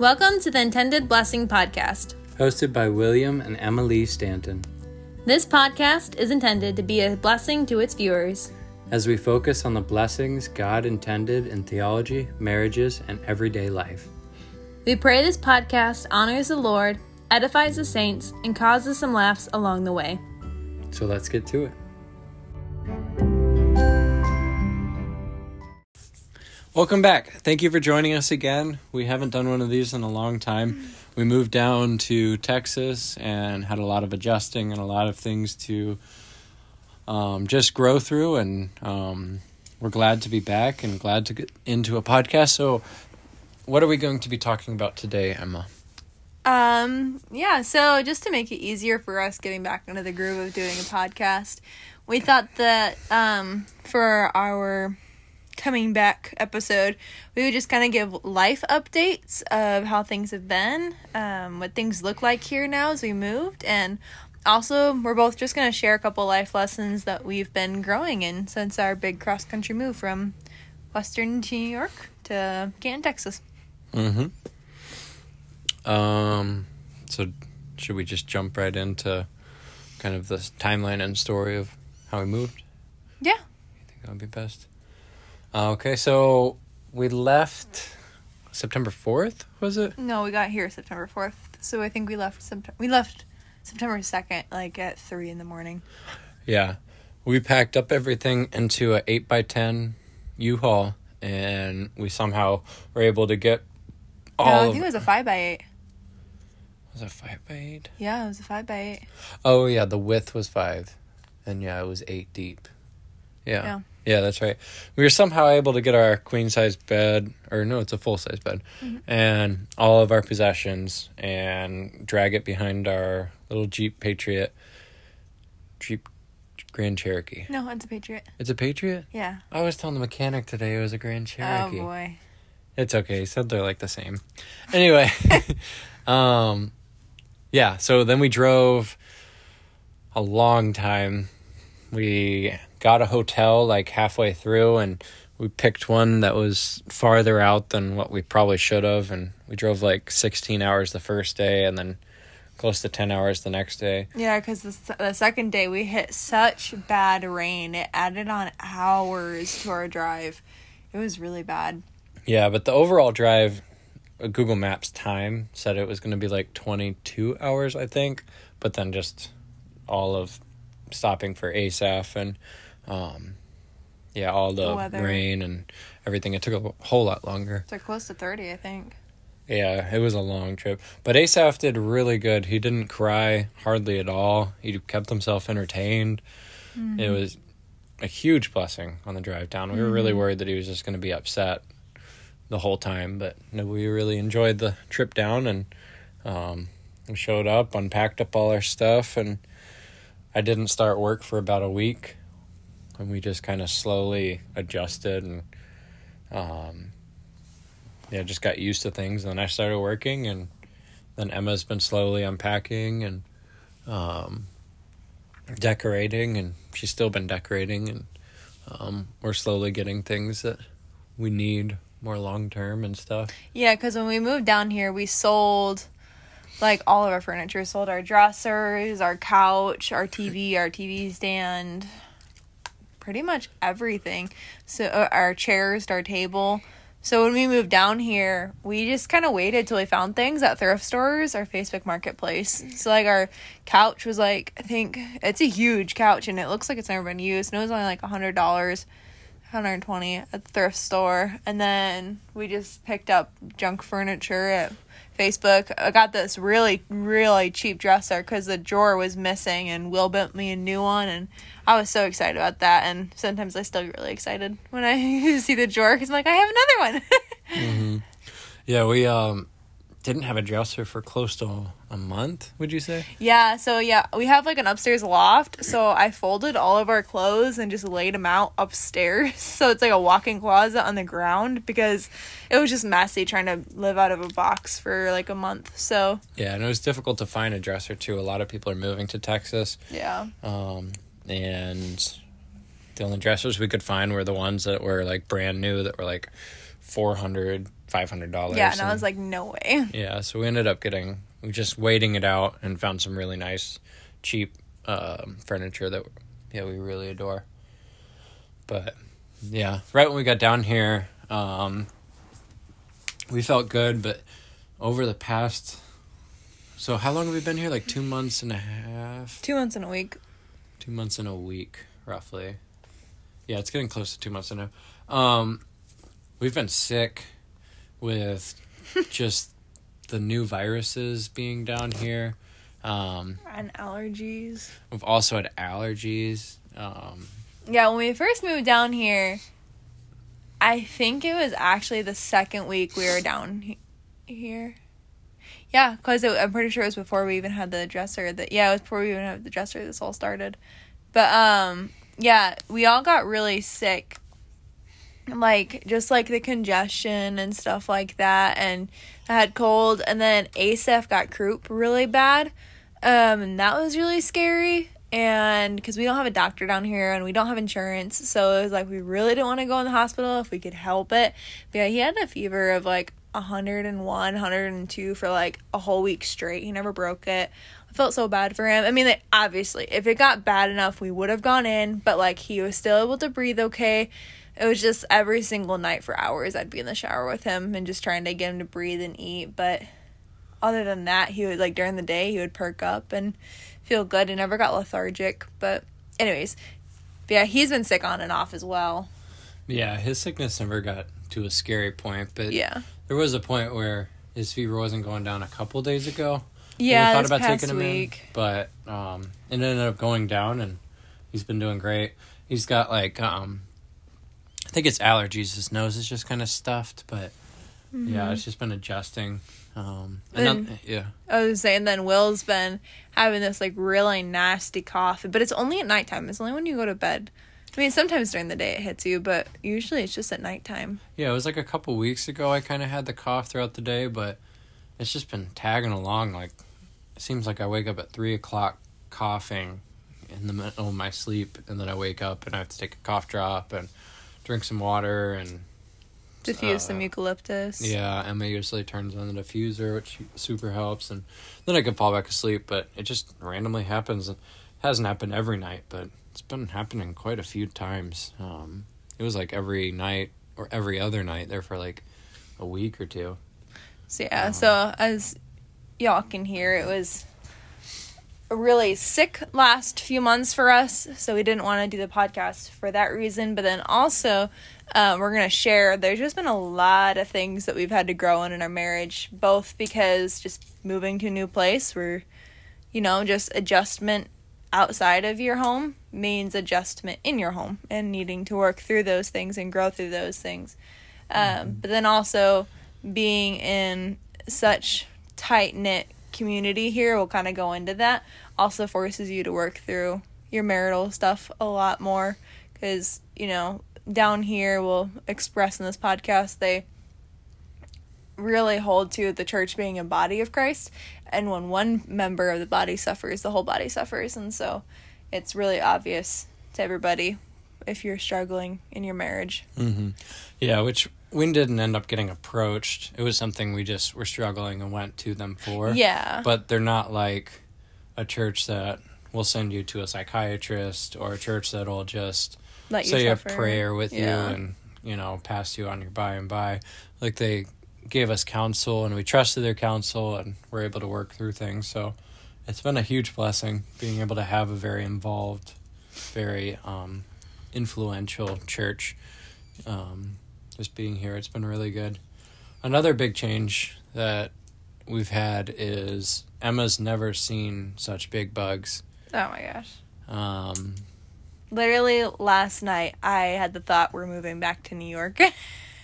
Welcome to the Intended Blessing Podcast. Hosted by William and Emily Stanton. This podcast is intended to be a blessing to its viewers. As we focus on the blessings God intended in theology, marriages, and everyday life. We pray this podcast honors the Lord, edifies the saints, and causes some laughs along the way. So let's get to it. Welcome back. Thank you for joining us again. We haven't done one of these in a long time. We moved down to Texas and had a lot of adjusting and a lot of things to um, just grow through. And um, we're glad to be back and glad to get into a podcast. So, what are we going to be talking about today, Emma? Um, yeah, so just to make it easier for us getting back into the groove of doing a podcast, we thought that um, for our coming back episode, we would just kind of give life updates of how things have been, um, what things look like here now as we moved, and also we're both just going to share a couple life lessons that we've been growing in since our big cross country move from Western New York to Canton, Texas. Mm-hmm. Um, so should we just jump right into kind of the timeline and story of how we moved? Yeah. I think that would be best. Uh, okay, so we left September fourth, was it? No, we got here September fourth. So I think we left September. We left September second, like at three in the morning. Yeah, we packed up everything into a eight by ten U-Haul, and we somehow were able to get all. no, I think it was a five by eight. was it five by eight? Yeah, it was a five by eight. Oh yeah, the width was five, and yeah, it was eight deep. Yeah. Yeah. Yeah, that's right. We were somehow able to get our queen size bed, or no, it's a full size bed, and all of our possessions, and drag it behind our little Jeep Patriot, Jeep Grand Cherokee. No, it's a Patriot. It's a Patriot. Yeah. I was telling the mechanic today it was a Grand Cherokee. Oh boy. It's okay. He said they're like the same. Anyway, um, yeah. So then we drove a long time. We got a hotel like halfway through, and we picked one that was farther out than what we probably should have, and we drove like sixteen hours the first day, and then close to ten hours the next day. Yeah, because the, the second day we hit such bad rain, it added on hours to our drive. It was really bad. Yeah, but the overall drive, uh, Google Maps time said it was going to be like 22 hours, I think. But then just all of stopping for Asaph and, um, yeah, all the weather. rain and everything. It took a whole lot longer. It's like close to thirty, I think. Yeah, it was a long trip. But Asaph did really good. He didn't cry hardly at all. He kept himself entertained. It was a huge blessing on the drive down. We were really worried that he was just going to be upset the whole time, but no, we really enjoyed the trip down and um, we showed up, unpacked up all our stuff, and I didn't start work for about a week. And we just kind of slowly adjusted and um, yeah, just got used to things. And then I started working, and then Emma's been slowly unpacking and um, decorating, and she's still been decorating, and um, we're slowly getting things that we need more long term and stuff. Yeah, because when we moved down here, we sold like all of our furniture. Sold our dressers, our couch, our TV, our TV stand, pretty much everything. So uh, our chairs, our table. So when we moved down here, we just kind of waited till we found things at thrift stores or Facebook Marketplace. So like our couch was like I think it's a huge couch and it looks like it's never been used. And it was only like a hundred dollars. 120 at the thrift store and then we just picked up junk furniture at facebook i got this really really cheap dresser because the drawer was missing and will built me a new one and i was so excited about that and sometimes i still get really excited when i see the drawer because i'm like i have another one. Yeah, we um didn't have a dresser for close to a month. Would you say? yeah so yeah we have like an upstairs loft so i folded all of our clothes and just laid them out upstairs so it's like a walk-in closet on the ground because it was just messy trying to live out of a box for like a month so Yeah, and it was difficult to find a dresser too. A lot of people are moving to Texas. yeah Um, and the only dressers we could find were the ones that were like brand new that were like 400 500 dollars Yeah, and I was like, no way. yeah so we ended up getting we just waiting it out and found some really nice cheap um, furniture that yeah we really adore but yeah right when we got down here um, we felt good but over the past so how long have we been here like two months and a half Two months and a week. two months and a week roughly yeah it's getting close to two months and a um we've been sick with just the new viruses being down here um And allergies. we've also had allergies um Yeah, when we first moved down here, I think it was actually the second week we were down he- here. Yeah, because I'm pretty sure it was before we even had the dresser. That yeah, it was before we even had the dresser. This all started, but um, yeah, we all got really sick, like just like the congestion and stuff like that, and I had cold, and then Asaph got croup really bad, um, and that was really scary. And because we don't have a doctor down here and we don't have insurance, so it was like we really didn't want to go in the hospital if we could help it. But yeah, he had a fever of like 101, 102 for like a whole week straight. He never broke it. I felt so bad for him. I mean, like, obviously, if it got bad enough, we would have gone in, but like he was still able to breathe okay. It was just every single night for hours I'd be in the shower with him and just trying to get him to breathe and eat. But other than that, he would like during the day he would perk up and feel good. He never got lethargic. But anyways, yeah, he's been sick on and off as well. yeah his sickness never got to a scary point but Yeah. there was a point where his fever wasn't going down a couple days ago Yeah, we thought about taking him week. in, but um, it ended up going down, and he's been doing great. He's got like um, I think it's allergies. His nose is just kind of stuffed, but yeah, it's just been adjusting. Um, and And- then, yeah, I was saying then Will's been having this like really nasty cough, but it's only at nighttime. It's only when you go to bed. I mean, sometimes during the day it hits you, but usually it's just at nighttime. yeah. It was like a couple weeks ago. I kind of had the cough throughout the day, but it's just been tagging along. Like it seems like I wake up at three o'clock coughing in the middle of my sleep, and then I wake up and I have to take a cough drop and drink some water and Diffuse some Uh, eucalyptus. Yeah, Emma usually turns on the diffuser, which super helps, and then I can fall back asleep. But it just randomly happens. It hasn't happened every night, but it's been happening quite a few times. Um, it was like every night or every other night there for like a week or two. So yeah, so as y'all can hear, it was a really sick last few months for us, so we didn't want to do the podcast for that reason. But then also, um, we're gonna share. There's just been a lot of things that we've had to grow in in our marriage, both because just moving to a new place, we're, you know, just adjustment outside of your home means adjustment in your home and needing to work through those things and grow through those things. Um, but then also being in such tight knit community here will kind of go into that. Also forces you to work through your marital stuff a lot more because you know down here we'll express in this podcast they really hold to the church being a body of Christ and when one member of the body suffers the whole body suffers and so it's really obvious to everybody if you're struggling in your marriage. Mm-hmm. Yeah, which we didn't end up getting approached. It was something we just were struggling and went to them for. Yeah. But they're not like a church that will send you to a psychiatrist or a church that'll just Let you say a prayer with Yeah. you and you know pass you on your by and by. Like they gave us counsel and we trusted their counsel and we're able to work through things. So it's been a huge blessing being able to have a very involved, very um, influential church. Um, just being here, it's been really good. Another big change that we've had is Emma's never seen such big bugs. Oh my gosh. Um, Literally last night I had the thought we're moving back to New York.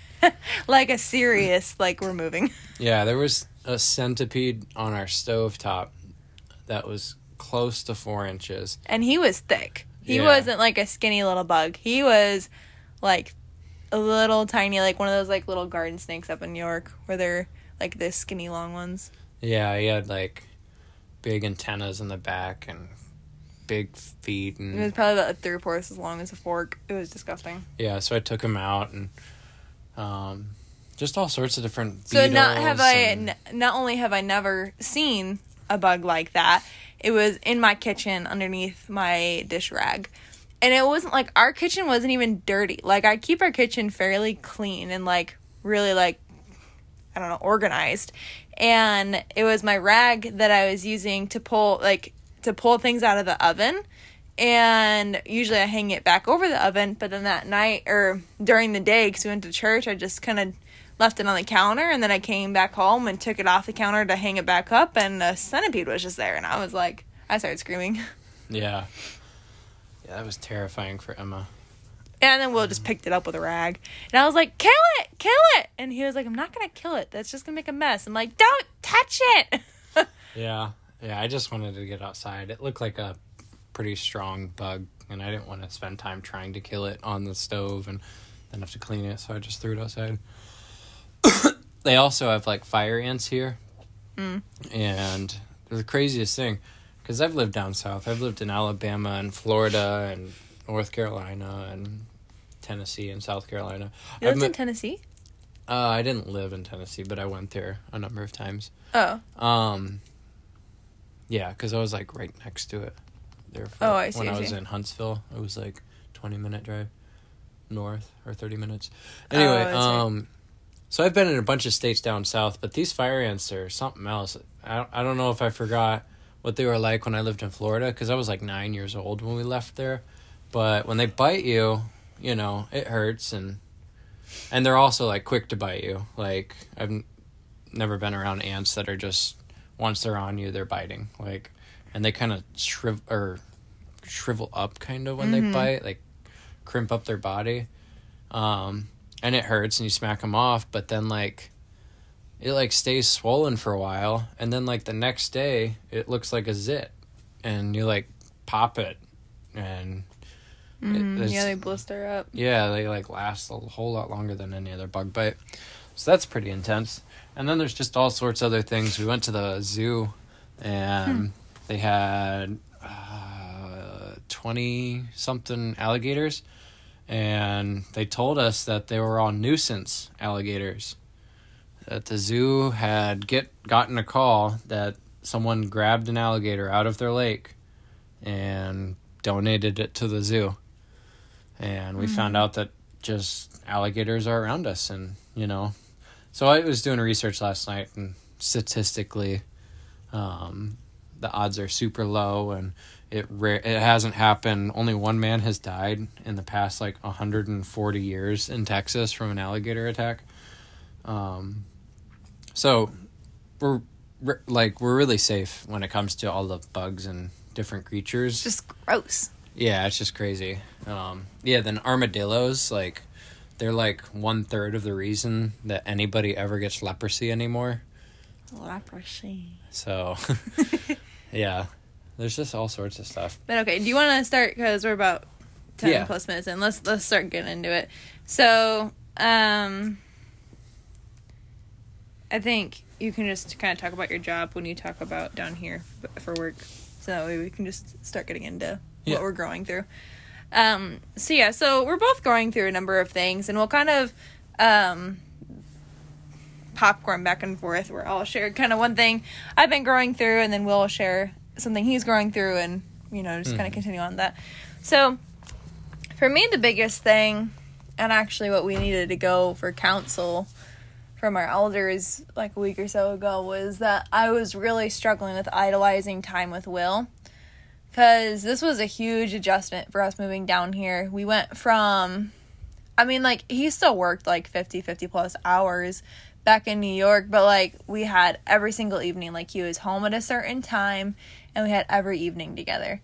like a serious like we're moving. Yeah, there was a centipede on our stovetop that was close to four inches. And he was thick. He Yeah. wasn't like a skinny little bug. He was like a little tiny like one of those like little garden snakes up in New York where they're like the skinny long ones. Yeah, he had like big antennas in the back and big feet and It was probably about three fourths as long as a fork. It was disgusting. yeah, so I took him out and um just all sorts of different. So not have I and- n- not only have I never seen a bug like that, it was in my kitchen underneath my dish rag. And it wasn't like our kitchen wasn't even dirty. Like I keep our kitchen fairly clean and like really like I don't know, organized. And it was my rag that I was using to pull like to pull things out of the oven. And usually I hang it back over the oven, but then that night or during the day cuz we went to church, I just kind of left it on the counter and then I came back home and took it off the counter to hang it back up and a centipede was just there and I was like I started screaming. Yeah. Yeah, that was terrifying for Emma. And then Will just picked it up with a rag. And I was like, kill it, kill it. And he was like, I'm not going to kill it. That's just going to make a mess. I'm like, don't touch it. Yeah. Yeah, I just wanted to get outside. It looked like a pretty strong bug, and I didn't want to spend time trying to kill it on the stove and then have to clean it, so I just threw it outside. they also have like fire ants here. Mm. And they're the craziest thing because I've lived down south. I've lived in Alabama and Florida and North Carolina and Tennessee and South Carolina. You I've lived in Tennessee? uh, I didn't live in Tennessee, but I went there a number of times. Oh. Um, yeah, because I was like right next to it. There for, Oh, I see, when I was in Huntsville, it was like twenty minute drive north or thirty minutes. Oh, Anyway, see. um, so I've been in a bunch of states down south, but these fire ants are something else. I don't, I don't know if I forgot what they were like when I lived in Florida because I was like nine years old when we left there. But when they bite you, you know, it hurts and and they're also like quick to bite you. Like I've n- never been around ants that are just once they're on you, they're biting. Like and they kind of shriv or shrivel up kind of when they bite, like crimp up their body. Um and it hurts and you smack them off, but then like it like stays swollen for a while and then like the next day it looks like a zit and you like pop it and it- Mm, it's- yeah, they blister up. yeah, they like last a whole lot longer than any other bug bite. So that's pretty intense. And then there's just all sorts of other things. We went to the zoo and they had uh, 20 something alligators and they told us that they were all nuisance alligators. That the zoo had get gotten a call that someone grabbed an alligator out of their lake and donated it to the zoo. And we found out that just alligators are around us and you know. So i was doing research last night and statistically um, the odds are super low and it rare it hasn't happened. Only one man has died in the past like 140 years in texas from an alligator attack. Um, so we're we're- like we're really safe when it comes to all the bugs and different creatures It's just gross. yeah, it's just crazy. Um, yeah, then armadillos, like, they're like one third of the reason that anybody ever gets leprosy anymore. Leprosy. So, yeah, there's just all sorts of stuff. But okay, do you want to start because we're about ten Yeah. plus minutes in? Let's let's start getting into it. So, um, I think you can just kind of talk about your job when you talk about down here for work, so that way we can just start getting into Yeah. what we're growing through. Um, so yeah, so we're both going through a number of things, and we'll kind of um popcorn back and forth where I'll share kind of one thing I've been growing through and then we'll share something he's growing through and you know just kind of continue on that. So for me the biggest thing and actually what we needed to go for counsel from our elders like a week or so ago was that I was really struggling with idolizing time with Will because this was a huge adjustment for us moving down here. We went from I mean, like, he still worked like 50, 50 plus hours back in New York, but like, we had every single evening, like, he was home at a certain time and we had every evening together.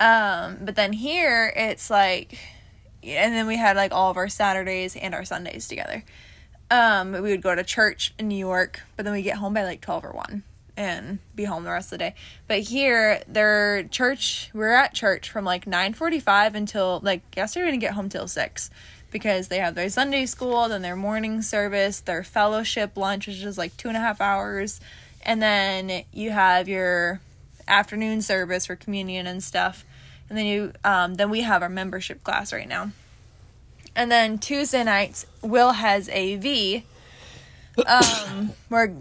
Um, but then here, it's like, and then we had like all of our Saturdays and our Sundays together. Um, we would go to church in New York, but then we get home by like 12 or 1 and be home the rest of the day. But here, their church, we we're at church from like 9:45 until like yesterday we didn't get home till 6 because they have their Sunday school, then their morning service, their fellowship lunch, which is like two and a half hours, and then you have your afternoon service for communion and stuff. And then you um then we have our membership class right now. And then Tuesday nights, Will has AV Um, we're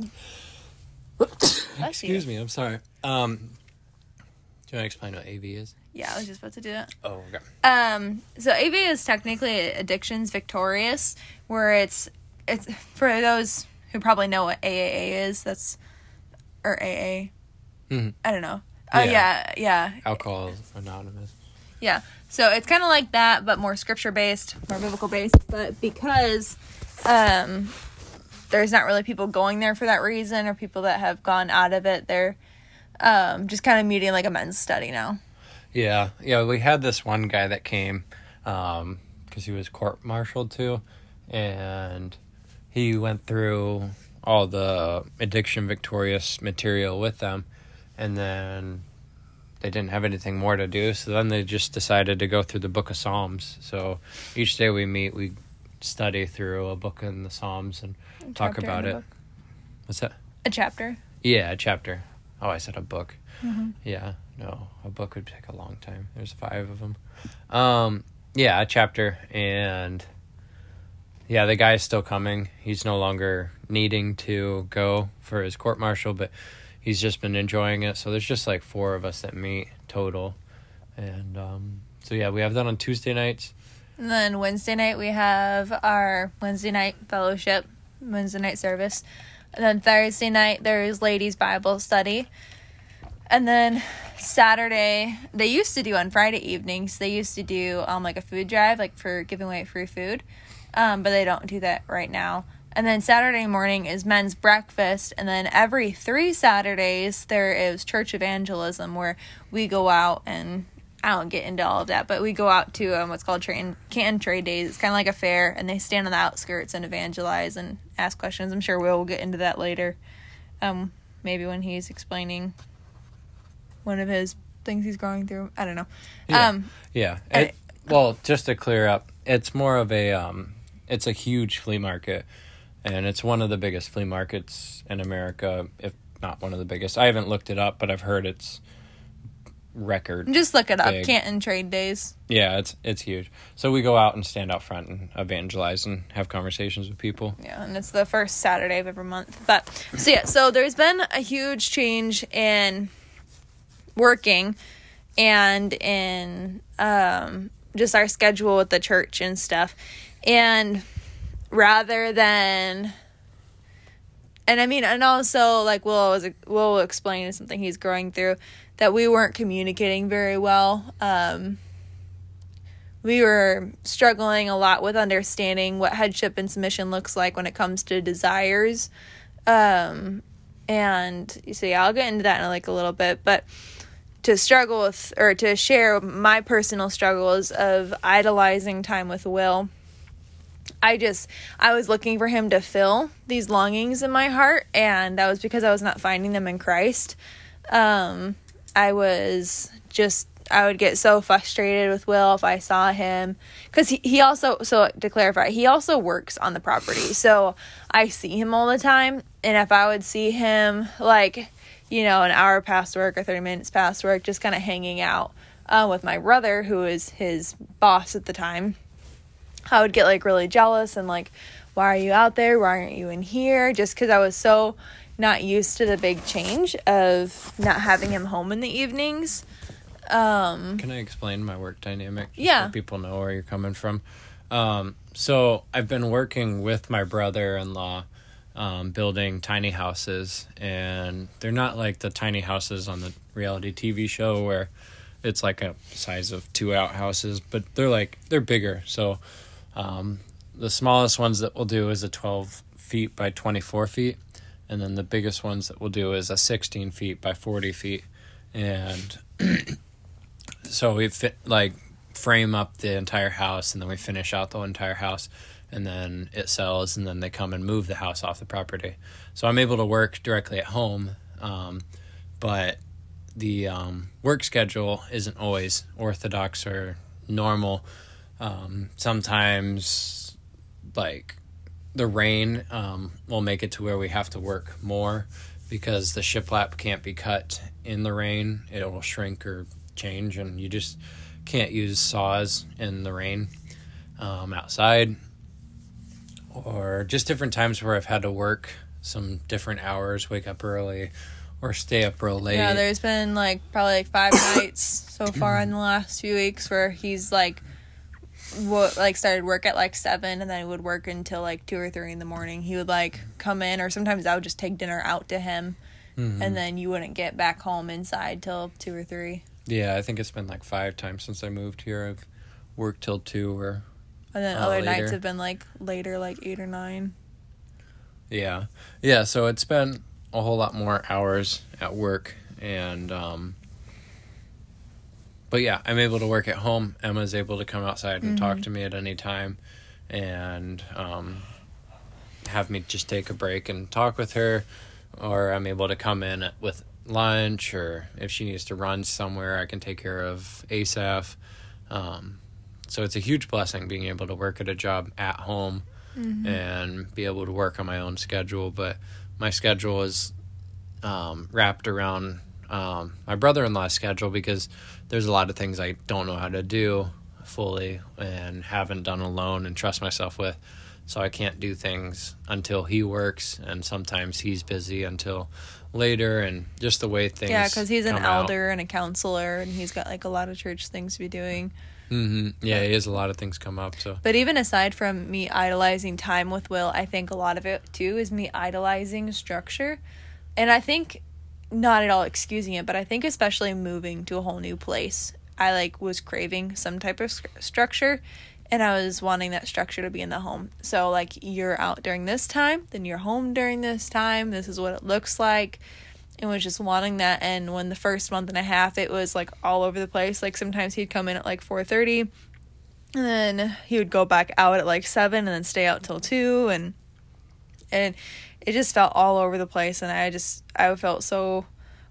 Excuse me, I'm sorry. Um, do you want to explain what AV is? Yeah, I was just about to do that. Oh, okay. Um, so AV is technically Addictions Victorious, where it's it's for those who probably know what AAA is. That's or AA. Mhm. I don't know. Oh Yeah. yeah, yeah, Alcohol Anonymous. yeah. So it's kind of like that, but more scripture based, more biblical based. But because um, there's not really people going there for that reason, or people that have gone out of it, they're um, just kind of meeting like a men's study now. Yeah, yeah. We had this one guy that came because he was court-martialed too, and he went through all the addiction victorious material with them, and then they didn't have anything more to do. So then they just decided to go through the Book of Psalms. So each day we meet, we study through a book in the Psalms and talk about it. book. What's that? A chapter. Yeah, a chapter. Oh, I said a book. Mm-hmm. Yeah, no, a book would take a long time. There's five of them. Um, yeah, a chapter, and yeah, the guy's still coming. He's no longer needing to go for his court martial, but he's just been enjoying it. So there's just like four of us that meet total, and um, so yeah, we have that on Tuesday nights. And then Wednesday night we have our Wednesday night fellowship, Wednesday night service. And then Thursday night there's ladies Bible study. And then Saturday they used to do on Friday evenings. They used to do um like a food drive like for giving away free food. Um but they don't do that right now. And then Saturday morning is men's breakfast and then every 3 Saturdays there is church evangelism where we go out and I don't get into all of that, but we go out to um, what's called train Canton Trade Days. It's kind of like a fair, and they stand on the outskirts and evangelize and ask questions. I'm sure Will will get into that later, um, maybe when he's explaining one of his things he's going through. I don't know. Yeah. Um, Yeah. It, well, just to clear up, it's more of a um, it's a huge flea market, and it's one of the biggest flea markets in America, if not one of the biggest. I haven't looked it up, but I've heard it's record. just look it up. Big. Canton Trade Days. Yeah, it's it's huge. So we go out and stand out front and evangelize and have conversations with people. Yeah, and it's the first Saturday of every month. But so yeah, so there's been a huge change in working and in um just our schedule with the church and stuff. And rather than and I mean, and also like Will was Will explain something he's going through that we weren't communicating very well. Um, we were struggling a lot with understanding what headship and submission looks like when it comes to desires. Um, and you see, I'll get into that in like a little bit, but to struggle with or to share my personal struggles of idolizing time with Will. I just I was looking for him to fill these longings in my heart and that was because I was not finding them in Christ. Um I was just I would get so frustrated with Will if I saw him cuz he, he also so to clarify, he also works on the property. So I see him all the time and if I would see him like you know an hour past work or 30 minutes past work just kind of hanging out uh, with my brother who is his boss at the time I would get like really jealous and like, why are you out there? Why aren't you in here? Just because I was so not used to the big change of not having him home in the evenings. Um, Can I explain my work dynamic? Yeah. So people know where you're coming from. Um, so I've been working with my brother-in-law, um, building tiny houses, and they're not like the tiny houses on the reality TV show where it's like a size of two outhouses, but they're like they're bigger. So um, the smallest ones that we'll do is a 12 feet by 24 feet, and then the biggest ones that we'll do is a 16 feet by 40 feet, and so we fit like frame up the entire house and then we finish out the entire house and then it sells and then they come and move the house off the property. So i'm able to work directly at home um, but the um, work schedule isn't always orthodox or normal um, sometimes like the rain um, will make it to where we have to work more because the shiplap can't be cut in the rain it will shrink or change and you just can't use saws in the rain um, outside or just different times where I've had to work some different hours, wake up early, or stay up real late. Yeah, there's been like probably like five nights so far in the last few weeks where he's like, wo- like started work at like seven and then he would work until like two or three in the morning. He would like come in, or sometimes I would just take dinner out to him, Mhm. and then you wouldn't get back home inside till two or three. yeah, I think it's been like five times since I moved here. I've worked till two or And then Oh, other later. nights have been like later, like eight or nine. Yeah. Yeah, so it's been a whole lot more hours at work and um but yeah, I'm able to work at home. Emma's able to come outside and talk Mhm. to me at any time and um have me just take a break and talk with her or I'm able to come in with lunch or if she needs to run somewhere I can take care of Asaph. Um so it's a huge blessing being able to work at a job at home and be able to work on my own schedule. But my schedule is um, wrapped around um, my brother in law's schedule because there's a lot of things I don't know how to do fully and haven't done alone and trust myself with. So I can't do things until he works, and sometimes he's busy until later, and just the way things. Yeah, because he's an come out. elder and a counselor, and he's got like a lot of church things to be doing. Mm-hmm. Yeah, he has a lot of things come up. So But even aside from me idolizing time with Will, I think a lot of it too is me idolizing structure. And I think not at all excusing it, but I think especially moving to a whole new place, I like was craving some type of stru- structure and I was wanting that structure to be in the home. So like you're out during this time, then you're home during this time. This is what it looks like. And was just wanting that and when the first month and a half it was like all over the place. Like sometimes he'd come in at like 4:30 and then he would go back out at like seven and then stay out till two and and it just felt all over the place and i just i felt so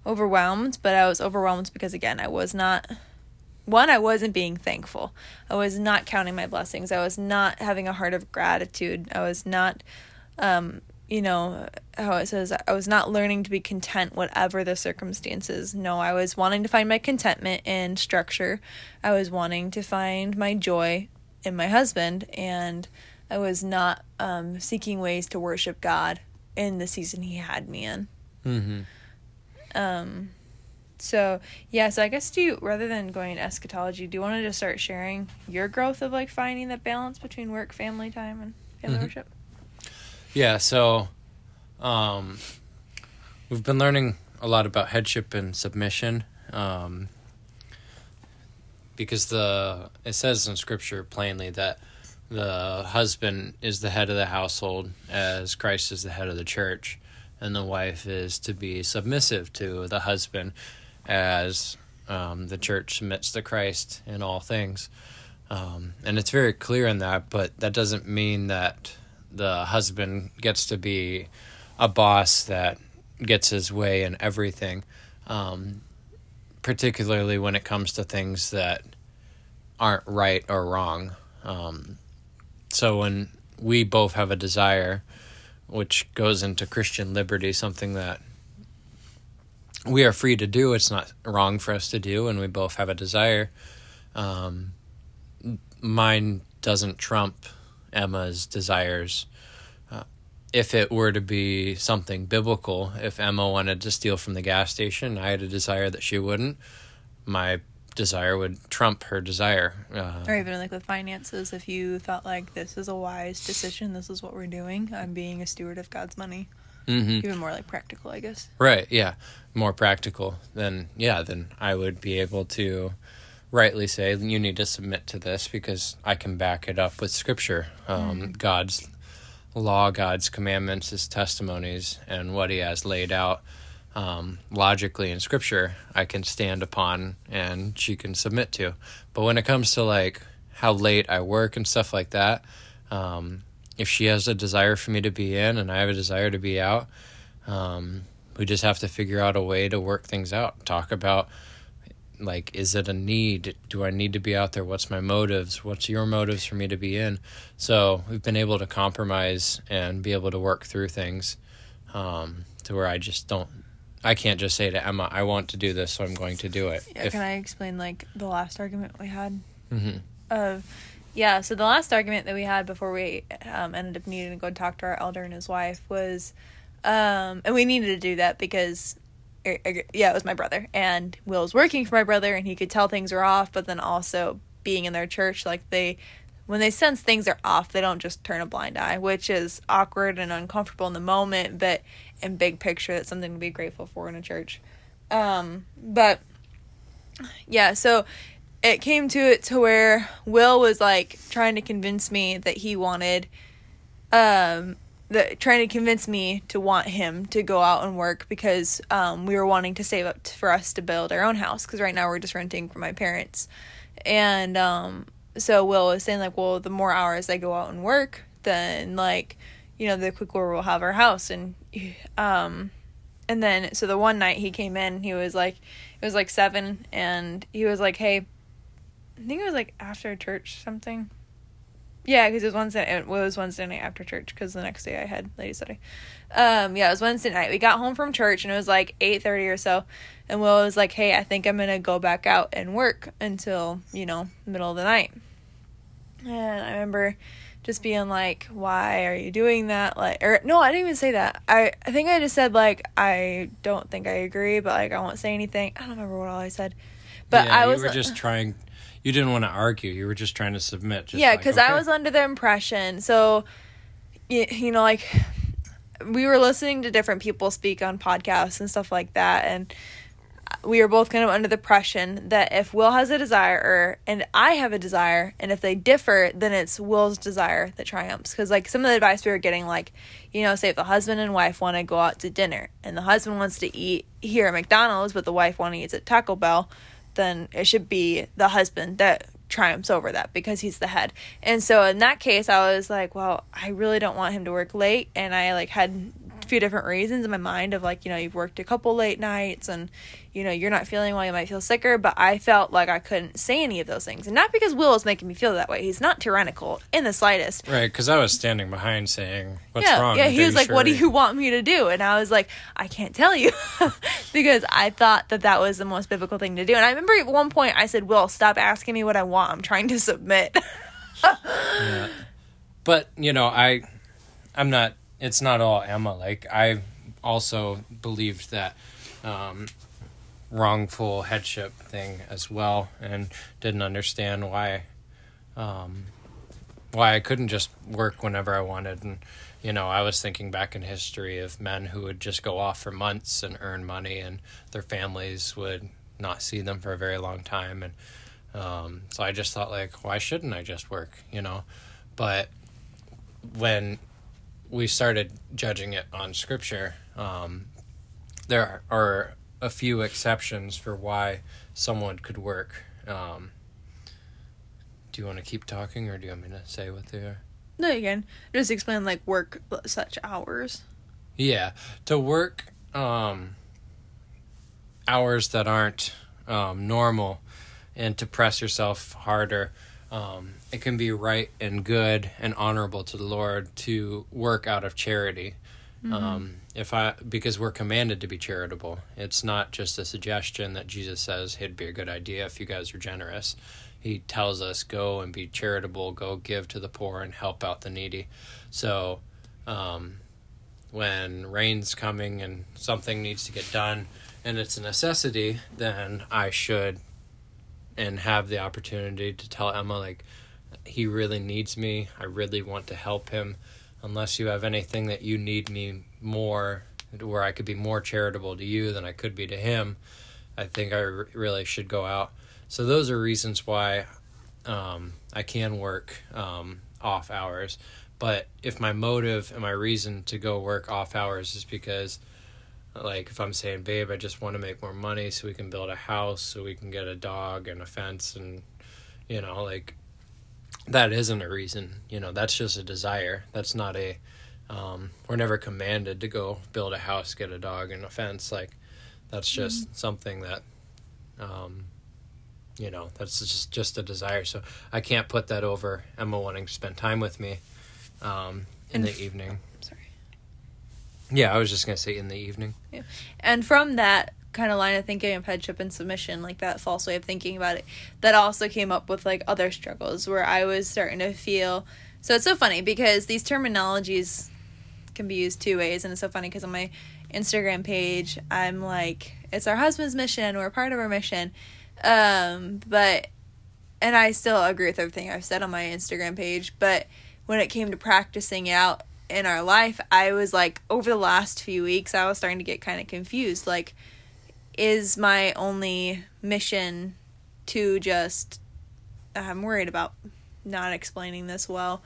overwhelmed but i was overwhelmed because again i was not one i wasn't being thankful. I was not counting my blessings. I was not having a heart of gratitude. I was not um you know how it says i was not learning to be content whatever the circumstances. No i was wanting to find my contentment in structure. I was wanting to find my joy in my husband and i was not um, seeking ways to worship god in the season he had me in. Hmm um so yeah so i guess do you rather than going into eschatology do you want to just start sharing your growth of like finding that balance between work family time and family Mhm. worship Yeah, so um, we've been learning a lot about headship and submission um, because the it says in scripture plainly that the husband is the head of the household as Christ is the head of the church and the wife is to be submissive to the husband as um, the church submits to Christ in all things. Um, and it's very clear in that, but that doesn't mean that the husband gets to be a boss that gets his way in everything, um, particularly when it comes to things that aren't right or wrong. Um, so when we both have a desire, which goes into Christian liberty, something that we are free to do, it's not wrong for us to do, and we both have a desire. Um, mine doesn't trump Emma's desires. Uh, if it were to be something biblical, if Emma wanted to steal from the gas station, I had a desire that she wouldn't. My desire would trump her desire. Uh, or even like with finances if you thought like this is a wise decision this is what we're doing i'm being a steward of god's money mhm. even more like practical i guess Right, yeah. More practical, then yeah, then I would be able to rightly say you need to submit to this because I can back it up with scripture. Um, God's law, God's commandments, his testimonies, and what he has laid out um, logically in scripture, I can stand upon and she can submit to. But when it comes to like how late I work and stuff like that, um, if she has a desire for me to be in and I have a desire to be out, um, we just have to figure out a way to work things out. Talk about like, is it a need? Do I need to be out there? What's my motives? What's your motives for me to be in? So we've been able to compromise and be able to work through things um, to where I just don't. I can't just say to Emma, "I want to do this, so I'm going to do it." yeah If- can i explain like the last argument we had Mhm. of yeah, so the last argument that we had before we um, ended up needing to go talk to our elder and his wife was, um, and we needed to do that because, er, er, yeah, it was my brother, and Will was working for my brother, and he could tell things were off, but then also being in their church, like they, when they sense things are off, they don't just turn a blind eye, which is awkward and uncomfortable in the moment, but in big picture, that's something to be grateful for in a church. Um, but yeah, so it came to it to where Will was like trying to convince me that he wanted um that trying to convince me to want him to go out and work because um we were wanting to save up t- for us to build our own house cuz right now we're just renting from my parents. And um so Will was saying like well the more hours I go out and work then like you know the quicker we'll have our house and um and then so the one night he came in he was like it was like 7 and he was like hey I think it was like after church something. Yeah, because it was Wednesday. It was Wednesday night after church because the next day I had lady study. Um, yeah, it was Wednesday night. We got home from church and it was like eight thirty or so, and Will was like, "Hey, I think I'm gonna go back out and work until you know middle of the night." And I remember just being like, "Why are you doing that?" Like, or no, I didn't even say that. I I think I just said like, "I don't think I agree," but like I won't say anything. I don't remember what all I said. But yeah, I was you were uh, just trying. You didn't want to argue. You were just trying to submit. Just yeah, like, because okay. I was under the impression. So, you, you know, like we were listening to different people speak on podcasts and stuff like that, and we are both kind of under the impression that if Will has a desire and I have a desire, and if they differ, then it's Will's desire that triumphs. Because like some of the advice we were getting, like you know, say if the husband and wife want to go out to dinner, and the husband wants to eat here at McDonald's, but the wife wants to eat at Taco Bell then it should be the husband that triumphs over that because he's the head. And so in that case, I was like, well, I really don't want him to work late. And I like had few different reasons in my mind of like, you know, you've worked a couple late nights and, you know, you're not feeling well, you might feel sicker. But I felt like I couldn't say any of those things. And not because Will is making me feel that way. He's not tyrannical in the slightest. right because I was standing behind saying, "What's yeah, wrong?" yeah. He was like, "What do you want me to do?" And I was like, "I can't tell you," because I thought that that was the most biblical thing to do. And I remember at one point I said, "Will, stop asking me what I want. I'm trying to submit." Yeah. But you know, I, I'm not. It's not all Emma. Like I also believed that um, wrongful headship thing as well, and didn't understand why, um, why I couldn't just work whenever I wanted. And you know, I was thinking back in history of men who would just go off for months and earn money, and their families would not see them for a very long time, and um, so I just thought like, why shouldn't I just work? You know, but when we started judging it on scripture, um, there are a few exceptions for why someone could work. Um, do you want to keep talking, or do you want me to say what they are? no, you can just explain like work such hours. Yeah, to work um, hours that aren't um, normal and to press yourself harder. It can be right and good and honorable to the Lord to work out of charity. Um, if I because we're commanded to be charitable. It's not just a suggestion that Jesus says it'd be a good idea if you guys are generous. He tells us go and be charitable, go give to the poor and help out the needy. So, um, when rain's coming and something needs to get done and it's a necessity, then I should and have the opportunity to tell Emma like he really needs me. I really want to help him. Unless you have anything that you need me more where I could be more charitable to you than I could be to him, I think I r- really should go out. So those are reasons why um, I can work um, off hours. But if my motive and my reason to go work off hours is because, like, if I'm saying, babe, I just want to make more money so we can build a house, so we can get a dog and a fence, and, you know, like, that isn't a reason. You know, that's just a desire. That's not a, um, we're never commanded to go build a house, get a dog, and a fence. Like, that's just something that, um, you know, that's just just a desire. So I can't put that over Emma wanting to spend time with me um, in And the f- evening. Sorry. Yeah, I was just gonna say in the evening. yeah. And from that kind of line of thinking of headship and submission, like that false way of thinking about it, that also came up with like other struggles where I was starting to feel. So it's so funny because these terminologies can be used two ways, and it's so funny because on my Instagram page, I'm like, it's our husband's mission, we're part of our mission. Um, but, and I still agree with everything I've said on my Instagram page, but when it came to practicing it out in our life, I was like, over the last few weeks, I was starting to get kind of confused. Like, is my only mission to just, I'm worried about not explaining this well.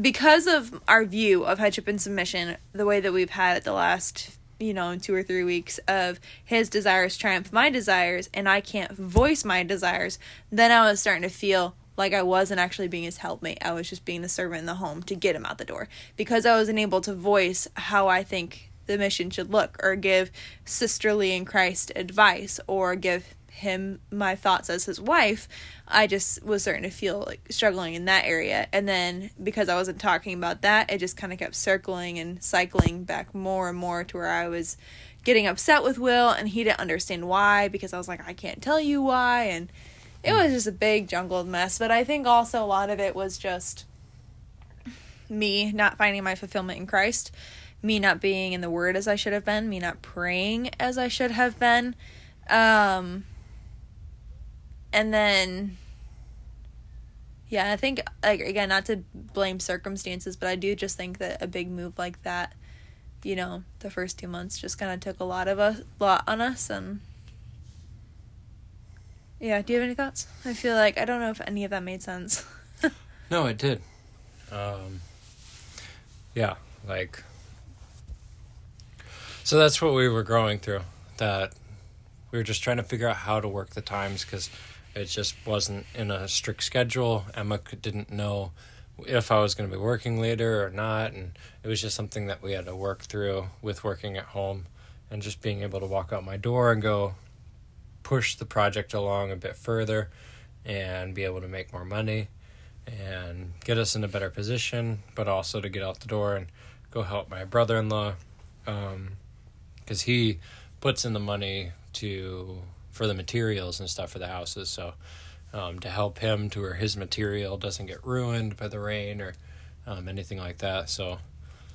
Because of our view of headship and submission, the way that we've had it the last, you know, two or three weeks of his desires triumph my desires, and I can't voice my desires, then I was starting to feel like I wasn't actually being his helpmate. I was just being the servant in the home to get him out the door because I wasn't able to voice how I think the mission should look or give sisterly in Christ advice or give him my thoughts as his wife. I just was starting to feel like struggling in that area. And then because I wasn't talking about that, it just kind of kept circling and cycling back more and more to where I was getting upset with Will and he didn't understand why because I was like, I can't tell you why. And it was just a big jungled mess. But I think also a lot of it was just me not finding my fulfillment in Christ, me not being in the Word as I should have been, me not praying as I should have been. Um, and then, yeah, I think, like, again, not to blame circumstances, but I do just think that a big move like that, you know, the first two months just kind of took a lot of a lot on us and yeah, do you have any thoughts? I feel like I don't know if any of that made sense. no, it did. Um, yeah, like so that's what we were growing through. That we were just trying to figure out how to work the times because it just wasn't in a strict schedule. Emma didn't know if I was going to be working later or not, and it was just something that we had to work through with working at home and just being able to walk out my door and go push the project along a bit further and be able to make more money and get us in a better position, but also to get out the door and go help my brother in law um, because he puts in the money to for the materials and stuff for the houses. So um, to help him to where his material doesn't get ruined by the rain or um, anything like that. So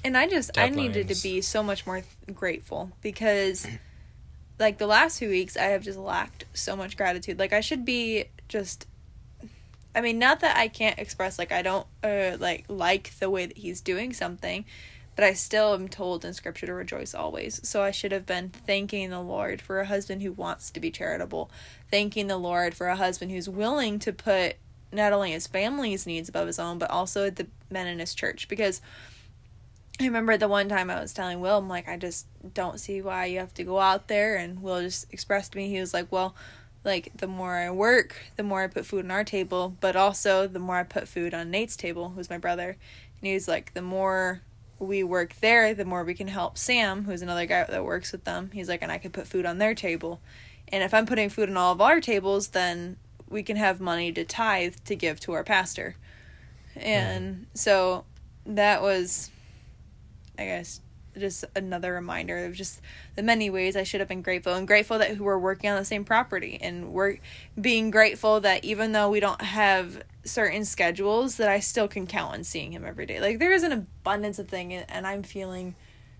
and I just deadlines. I needed to be so much more grateful because like the last few weeks I have just lacked so much gratitude. Like I should be just I mean, not that I can't express like I don't uh, like like the way that he's doing something, but I still am told in scripture to rejoice always. So I should have been thanking the Lord for a husband who wants to be charitable, thanking the Lord for a husband who's willing to put not only his family's needs above his own, but also the men in his church because I remember the one time I was telling Will, I'm like, I just don't see why you have to go out there. And Will just expressed to me, he was like, well, like the more I work, the more I put food on our table, but also the more I put food on Nate's table, who's my brother. And he was like, the more we work there, the more we can help Sam, who's another guy that works with them. He's like, and I can put food on their table. And if I'm putting food on all of our tables, then we can have money to tithe to give to our pastor. And so that was I guess just another reminder of just the many ways I should have been grateful and grateful that we're working on the same property and we're being grateful that even though we don't have certain schedules that I still can count on seeing him every day. Like there is an abundance of things and I'm feeling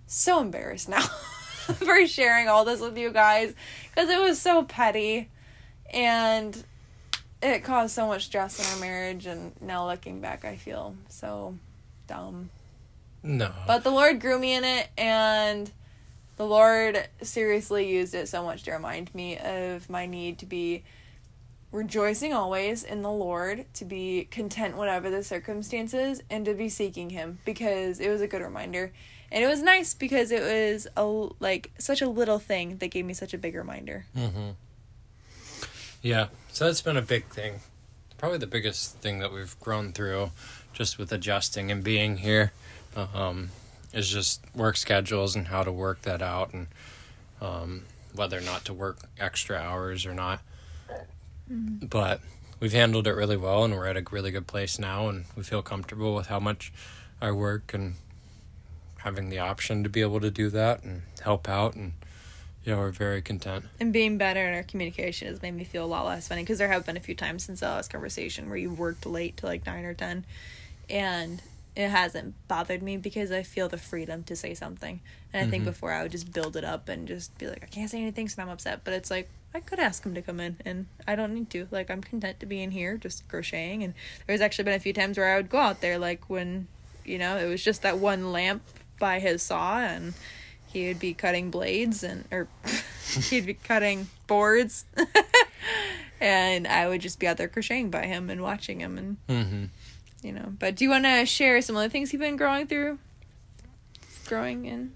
so embarrassed now for sharing all this with you guys because it was so petty and it caused so much stress in our marriage and now looking back I feel so dumb. No. But the Lord grew me in it, and the Lord seriously used it so much to remind me of my need to be rejoicing always in the Lord, to be content whatever the circumstances, and to be seeking Him because it was a good reminder. And it was nice because it was a like such a little thing that gave me such a big reminder. Mm-hmm. Yeah, so that's been a big thing. Probably the biggest thing that we've grown through just with adjusting and being here um, is just work schedules and how to work that out and um, whether or not to work extra hours or not. Mm-hmm. But we've handled it really well and we're at a really good place now and we feel comfortable with how much I work and having the option to be able to do that and help out and Yeah, we're very content. And being better in our communication has made me feel a lot less funny because there have been a few times since the last conversation where you've worked late to like nine or ten, and it hasn't bothered me because I feel the freedom to say something. And I think Mhm. before I would just build it up and just be like, I can't say anything, so I'm upset. But it's like I could ask him to come in, and I don't need to. Like I'm content to be in here just crocheting. And there's actually been a few times where I would go out there, like when you know it was just that one lamp by his saw, and he would be cutting blades and or he'd be cutting boards. and I would just be out there crocheting by him and watching him and Mm-hmm. You know. But do you want to share some other things you've been growing through? Growing in.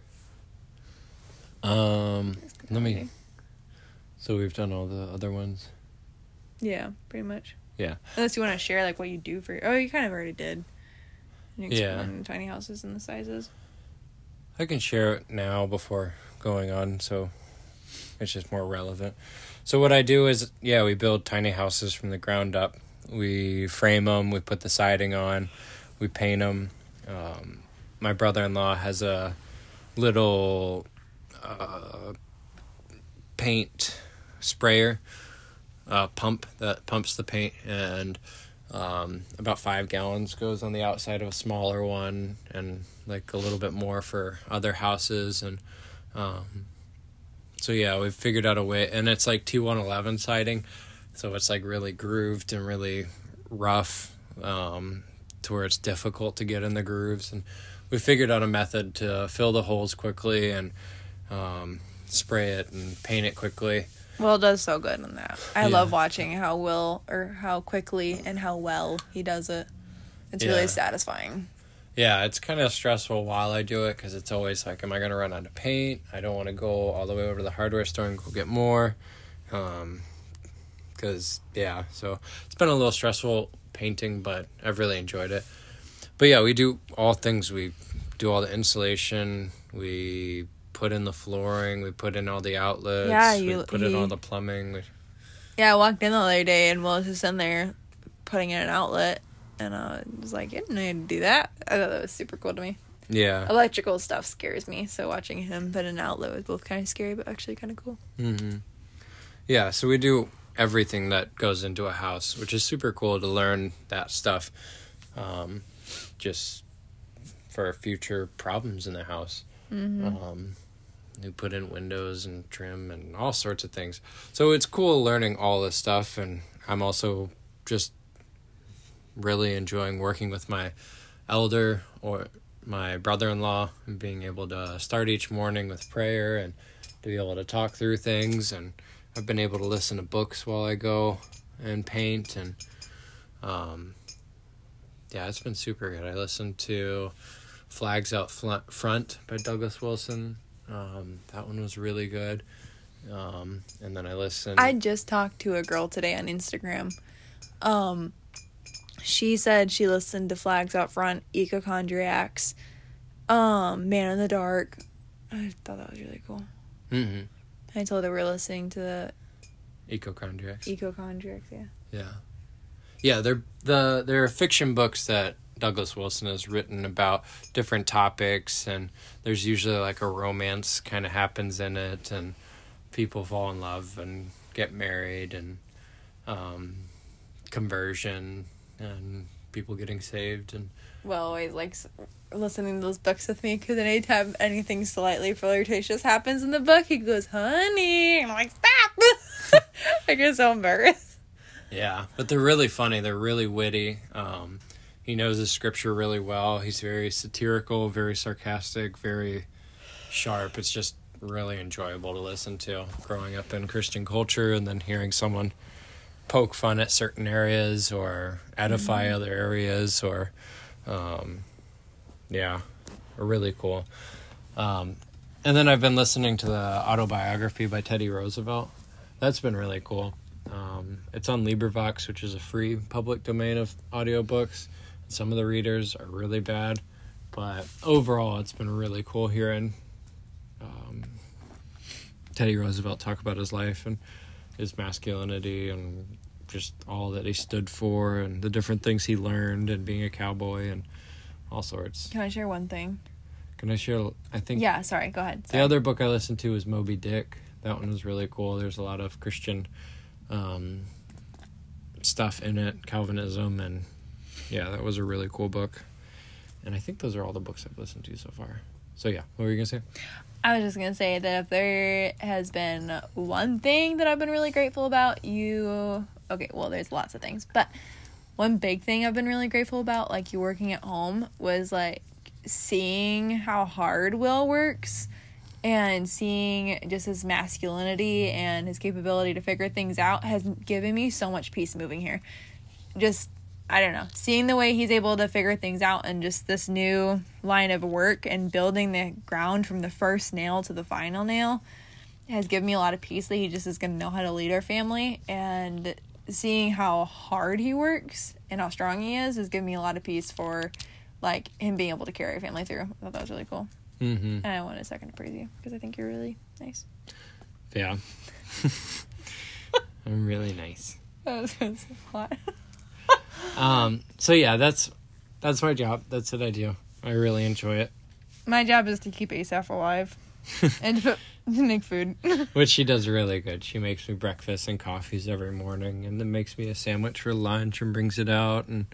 Um, let me. So we've done all the other ones. Yeah, pretty much. Yeah. Unless you want to share like what you do for. Oh, you kind of already did. Yeah. tiny houses and the sizes. I can share it now before going on, so it's just more relevant. So what I do is, yeah, we build tiny houses from the ground up. We frame them, we put the siding on, we paint them. Um, my brother-in-law has a little uh, paint sprayer uh, pump that pumps the paint, and um, about five gallons goes on the outside of a smaller one, and like a little bit more for other houses, and um, so yeah, we've figured out a way, and it's like T one eleven siding, so it's like really grooved and really rough, um, to where it's difficult to get in the grooves, and we figured out a method to fill the holes quickly and um, spray it and paint it quickly. Will does so good in that. I Yeah. love watching how Will or how quickly and how well he does it. It's Yeah. really satisfying. Yeah, it's kind of stressful while I do it because it's always like, am I going to run out of paint? I don't want to go all the way over to the hardware store and go get more. Um, because yeah, so it's been a little stressful painting, but I've really enjoyed it. But yeah, we do all things. We do all the insulation. We put in the flooring. We put in all the outlets. Yeah, we you- put in all the plumbing. We, Yeah, I walked in the other day and Will was just in there putting in an outlet, and I was like, "You didn't need to do that." I thought that was super cool to me. yeah. Electrical stuff scares me, so watching him put an outlet was both kind of scary, but actually kind of cool. hmm Yeah, so we do everything that goes into a house, which is super cool to learn that stuff, um, just for future problems in the house. Um, we put in windows and trim and all sorts of things. So it's cool learning all this stuff, and I'm also just really enjoying working with my elder or my brother-in-law and being able to start each morning with prayer and to be able to talk through things and I've been able to listen to books while I go and paint and um yeah, it's been super good. I listened to Flags Out Front by Douglas Wilson. Um, that one was really good. Um, and then I listened. I just talked to a girl today on Instagram. Um, she said she listened to Flags Out Front, Ecochondriacs, um, Man in the Dark. I thought that was really cool. hmm I told her we're listening to the Ecochondriacs. Ecochondriacs. Yeah. Yeah, yeah. They're the they're fiction books that Douglas Wilson has written about different topics, and there's usually like a romance kind of happens in it, and people fall in love and get married, and um, conversion, and people getting saved, and Will, always likes listening to those books with me because anytime anything slightly flirtatious happens in the book, he goes, "Honey," and I'm like, "Stop!" I get so embarrassed. yeah. But they're really funny. They're really witty. Um, he knows his scripture really well. He's very satirical, very sarcastic, very sharp. It's just really enjoyable to listen to growing up in Christian culture and then hearing someone poke fun at certain areas or edify other areas or um, yeah, really cool. Um, and then I've been listening to the autobiography by Teddy Roosevelt. That's been really cool. Um, it's on LibriVox, which is a free public domain of audiobooks. Some of the readers are really bad, but overall, it's been really cool hearing um, Teddy Roosevelt talk about his life and his masculinity and just all that he stood for and the different things he learned and being a cowboy and all sorts. Can I share one thing? Can I share? I think Yeah, sorry. Go ahead. the other book I listened to was Moby Dick. that one was really cool. There's a lot of Christian um, stuff in it, Calvinism, and yeah, that was a really cool book. And I think those are all the books I've listened to so far. So yeah, what were you gonna say? I was just gonna say that if there has been one thing that I've been really grateful about, you okay, well there's lots of things, but one big thing I've been really grateful about, like you working at home, was like seeing how hard Will works and seeing just his masculinity and his capability to figure things out has given me so much peace moving here. Just I don't know, seeing the way he's able to figure things out and just this new line of work and building the ground from the first nail to the final nail has given me a lot of peace that he just is going to know how to lead our family and seeing how hard he works and how strong he is has given me a lot of peace for like him being able to carry our family through. I thought that was really cool. Mm-hmm. And I want a second to praise you because I think you're really nice. Yeah. I'm really nice. That was, that was a lot. Um, so yeah, that's that's my job. That's what I do. I really enjoy it. My job is to keep Asaph alive and to, to make food. Which she does really good. She makes me breakfast and coffees every morning, and then makes me a sandwich for lunch and brings it out, and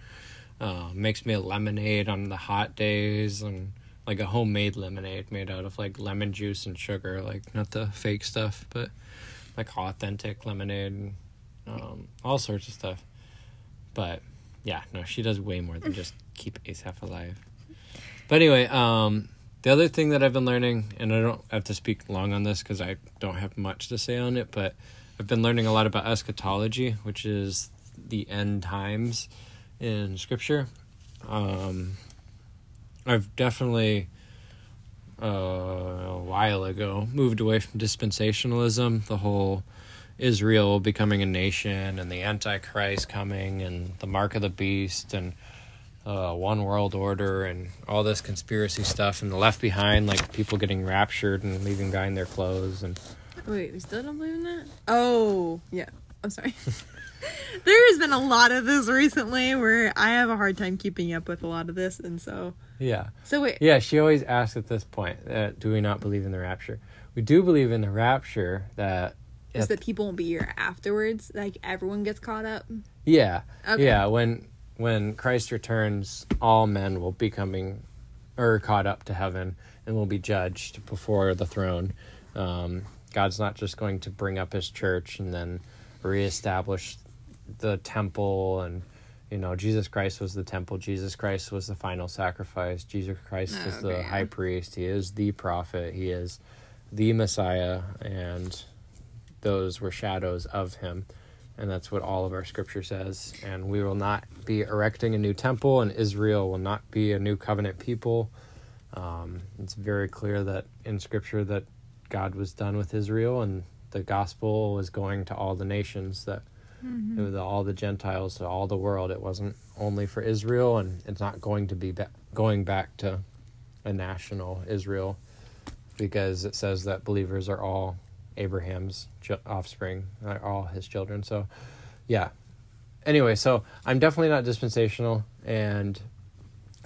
uh, makes me a lemonade on the hot days, and like a homemade lemonade made out of like lemon juice and sugar, like not the fake stuff, but like authentic lemonade, and um, all sorts of stuff. But yeah, no, she does way more than just keep Asaph alive. But anyway, um, the other thing that I've been learning, and I don't have to speak long on this because I don't have much to say on it, but I've been learning a lot about eschatology, which is the end times in Scripture. Um, I've definitely uh, a while ago moved away from dispensationalism, the whole Israel becoming a nation and the Antichrist coming and the mark of the beast and uh, one world order and all this conspiracy stuff and the left behind, like people getting raptured and leaving behind their clothes and Wait, we still don't believe in that? Oh, yeah. I'm sorry. there has been a lot of this recently where I have a hard time keeping up with a lot of this, and so. yeah. So wait. Yeah, she always asks at this point, uh, do we not believe in the rapture? We do believe in the rapture that Is that people won't be here afterwards? Like everyone gets caught up? Yeah. Okay. Yeah, when when Christ returns, all men will be coming or caught up to heaven and will be judged before the throne. Um, God's not just going to bring up his church and then reestablish the temple and you know, Jesus Christ was the temple. Jesus Christ was the final sacrifice. Jesus Christ Oh, is the high priest. He is the prophet. He is the Messiah and those were shadows of him. And that's what all of our scripture says. And we will not be erecting a new temple, and Israel will not be a new covenant people. Um, it's very clear that in scripture that God was done with Israel, and the gospel was going to all the nations, that was all the Gentiles, to all the world. It wasn't only for Israel, and it's not going to be ba- going back to a national Israel because it says that believers are all Abraham's offspring, all his children. So, yeah. Anyway, so I'm definitely not dispensational, and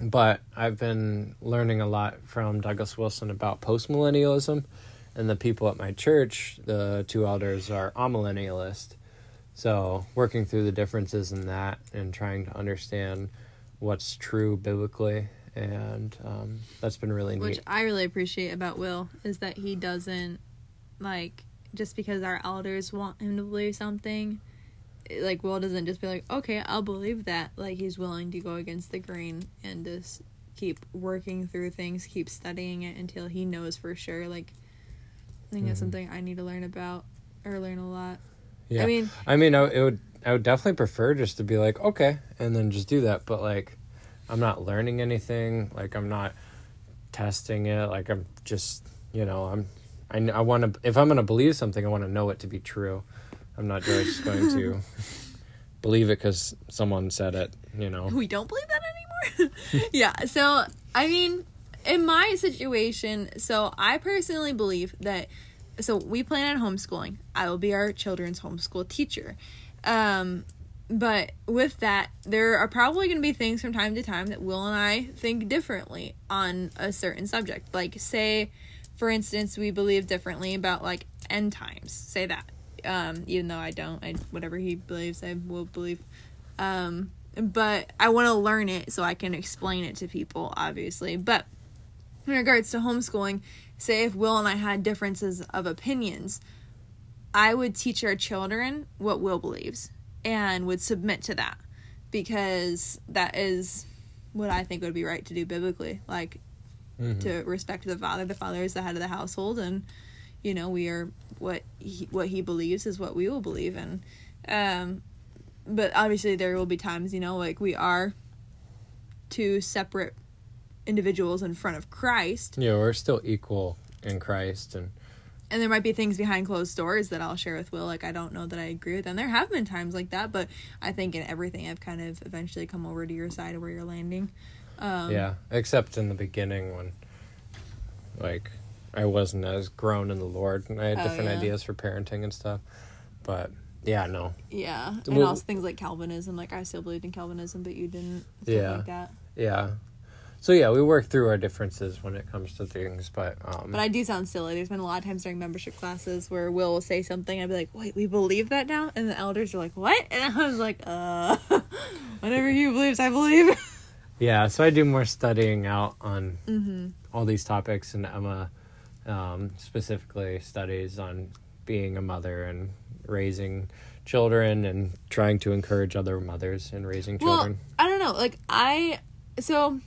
but I've been learning a lot from Douglas Wilson about postmillennialism, and the people at my church, the two elders, are amillennialist. So, working through the differences in that and trying to understand what's true biblically, and um, that's been really Which neat. Which I really appreciate about Will is that he doesn't like just because our elders want him to believe something. Like Will doesn't just be like, okay, I'll believe that. Like he's willing to go against the grain and just keep working through things, keep studying it until he knows for sure. Like I think that's Mhm. something I need to learn about or learn a lot. Yeah. I mean, I mean, I, it would. I would definitely prefer just to be like, okay, and then just do that. But like, I'm not learning anything. Like, I'm not testing it. Like, I'm just, you know, I'm. I, I want to. If I'm going to believe something, I want to know it to be true. I'm not just going to believe it because someone said it. You know. we don't believe that anymore. yeah. So, I mean, in my situation, so I personally believe that so we plan on homeschooling. I will be our children's homeschool teacher. Um but with that, there are probably going to be things from time to time that Will and I think differently on a certain subject. Like say for instance, we believe differently about like end times. Say that. Um, even though I don't, I whatever he believes, I will believe. Um, but I want to learn it so I can explain it to people, obviously. But in regards to homeschooling, say if Will and I had differences of opinions, I would teach our children what Will believes and would submit to that because that is what I think would be right to do biblically. Like Mhm. to respect the father. The father is the head of the household, and you know we are what he, what he believes is what we will believe. And um, but obviously there will be times you know like we are two separate individuals in front of Christ, Yeah, we're still equal in Christ, and and there might be things behind closed doors that I'll share with Will. Like I don't know that I agree with, and there have been times like that. But I think in everything, I've kind of eventually come over to your side of where you're landing. Um, yeah, except in the beginning when, like, I wasn't as grown in the Lord, and I had Oh, different yeah. ideas for parenting and stuff. But yeah, no, Yeah, and Well- also things like Calvinism. Like I still believed in Calvinism, but you didn't. Yeah. like that. yeah. So yeah, we work through our differences when it comes to things, but um, But I do sound silly. There's been a lot of times during membership classes where Will will say something. I'd be like, "Wait, we believe that now?" And the elders are like, "What?" And I was like, "Uh, whatever he believes, I believe." yeah, so I do more studying out on mm-hmm. all these topics, and Emma um, specifically studies on being a mother and raising children and trying to encourage other mothers in raising Well, children. I don't know. Like I, so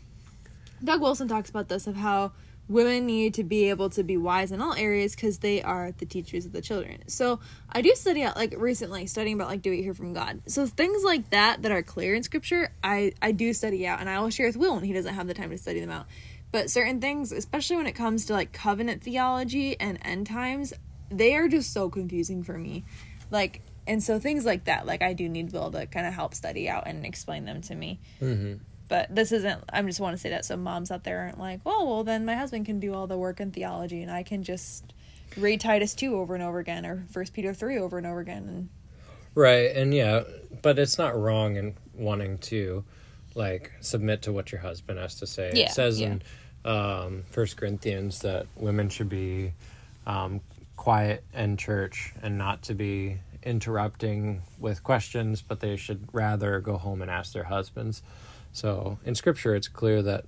Doug Wilson talks about this of how women need to be able to be wise in all areas because they are the teachers of the children. So I do study out like recently studying about like do we hear from God. So things like that that are clear in scripture, I I do study out and I will share with Will when he doesn't have the time to study them out. But certain things, especially when it comes to like covenant theology and end times, they are just so confusing for me. Like and so things like that, like I do need Will to kind of help study out and explain them to me. hmm But this isn't. I just want to say that so moms out there aren't like, oh well, then my husband can do all the work in theology, and I can just read Titus two over and over again, or First Peter three over and over again, and Right, and yeah, but it's not wrong in wanting to like submit to what your husband has to say. Yeah, it says yeah. in um, First Corinthians that women should be um, quiet in church and not to be interrupting with questions, but they should rather go home and ask their husbands. So in Scripture, it's clear that.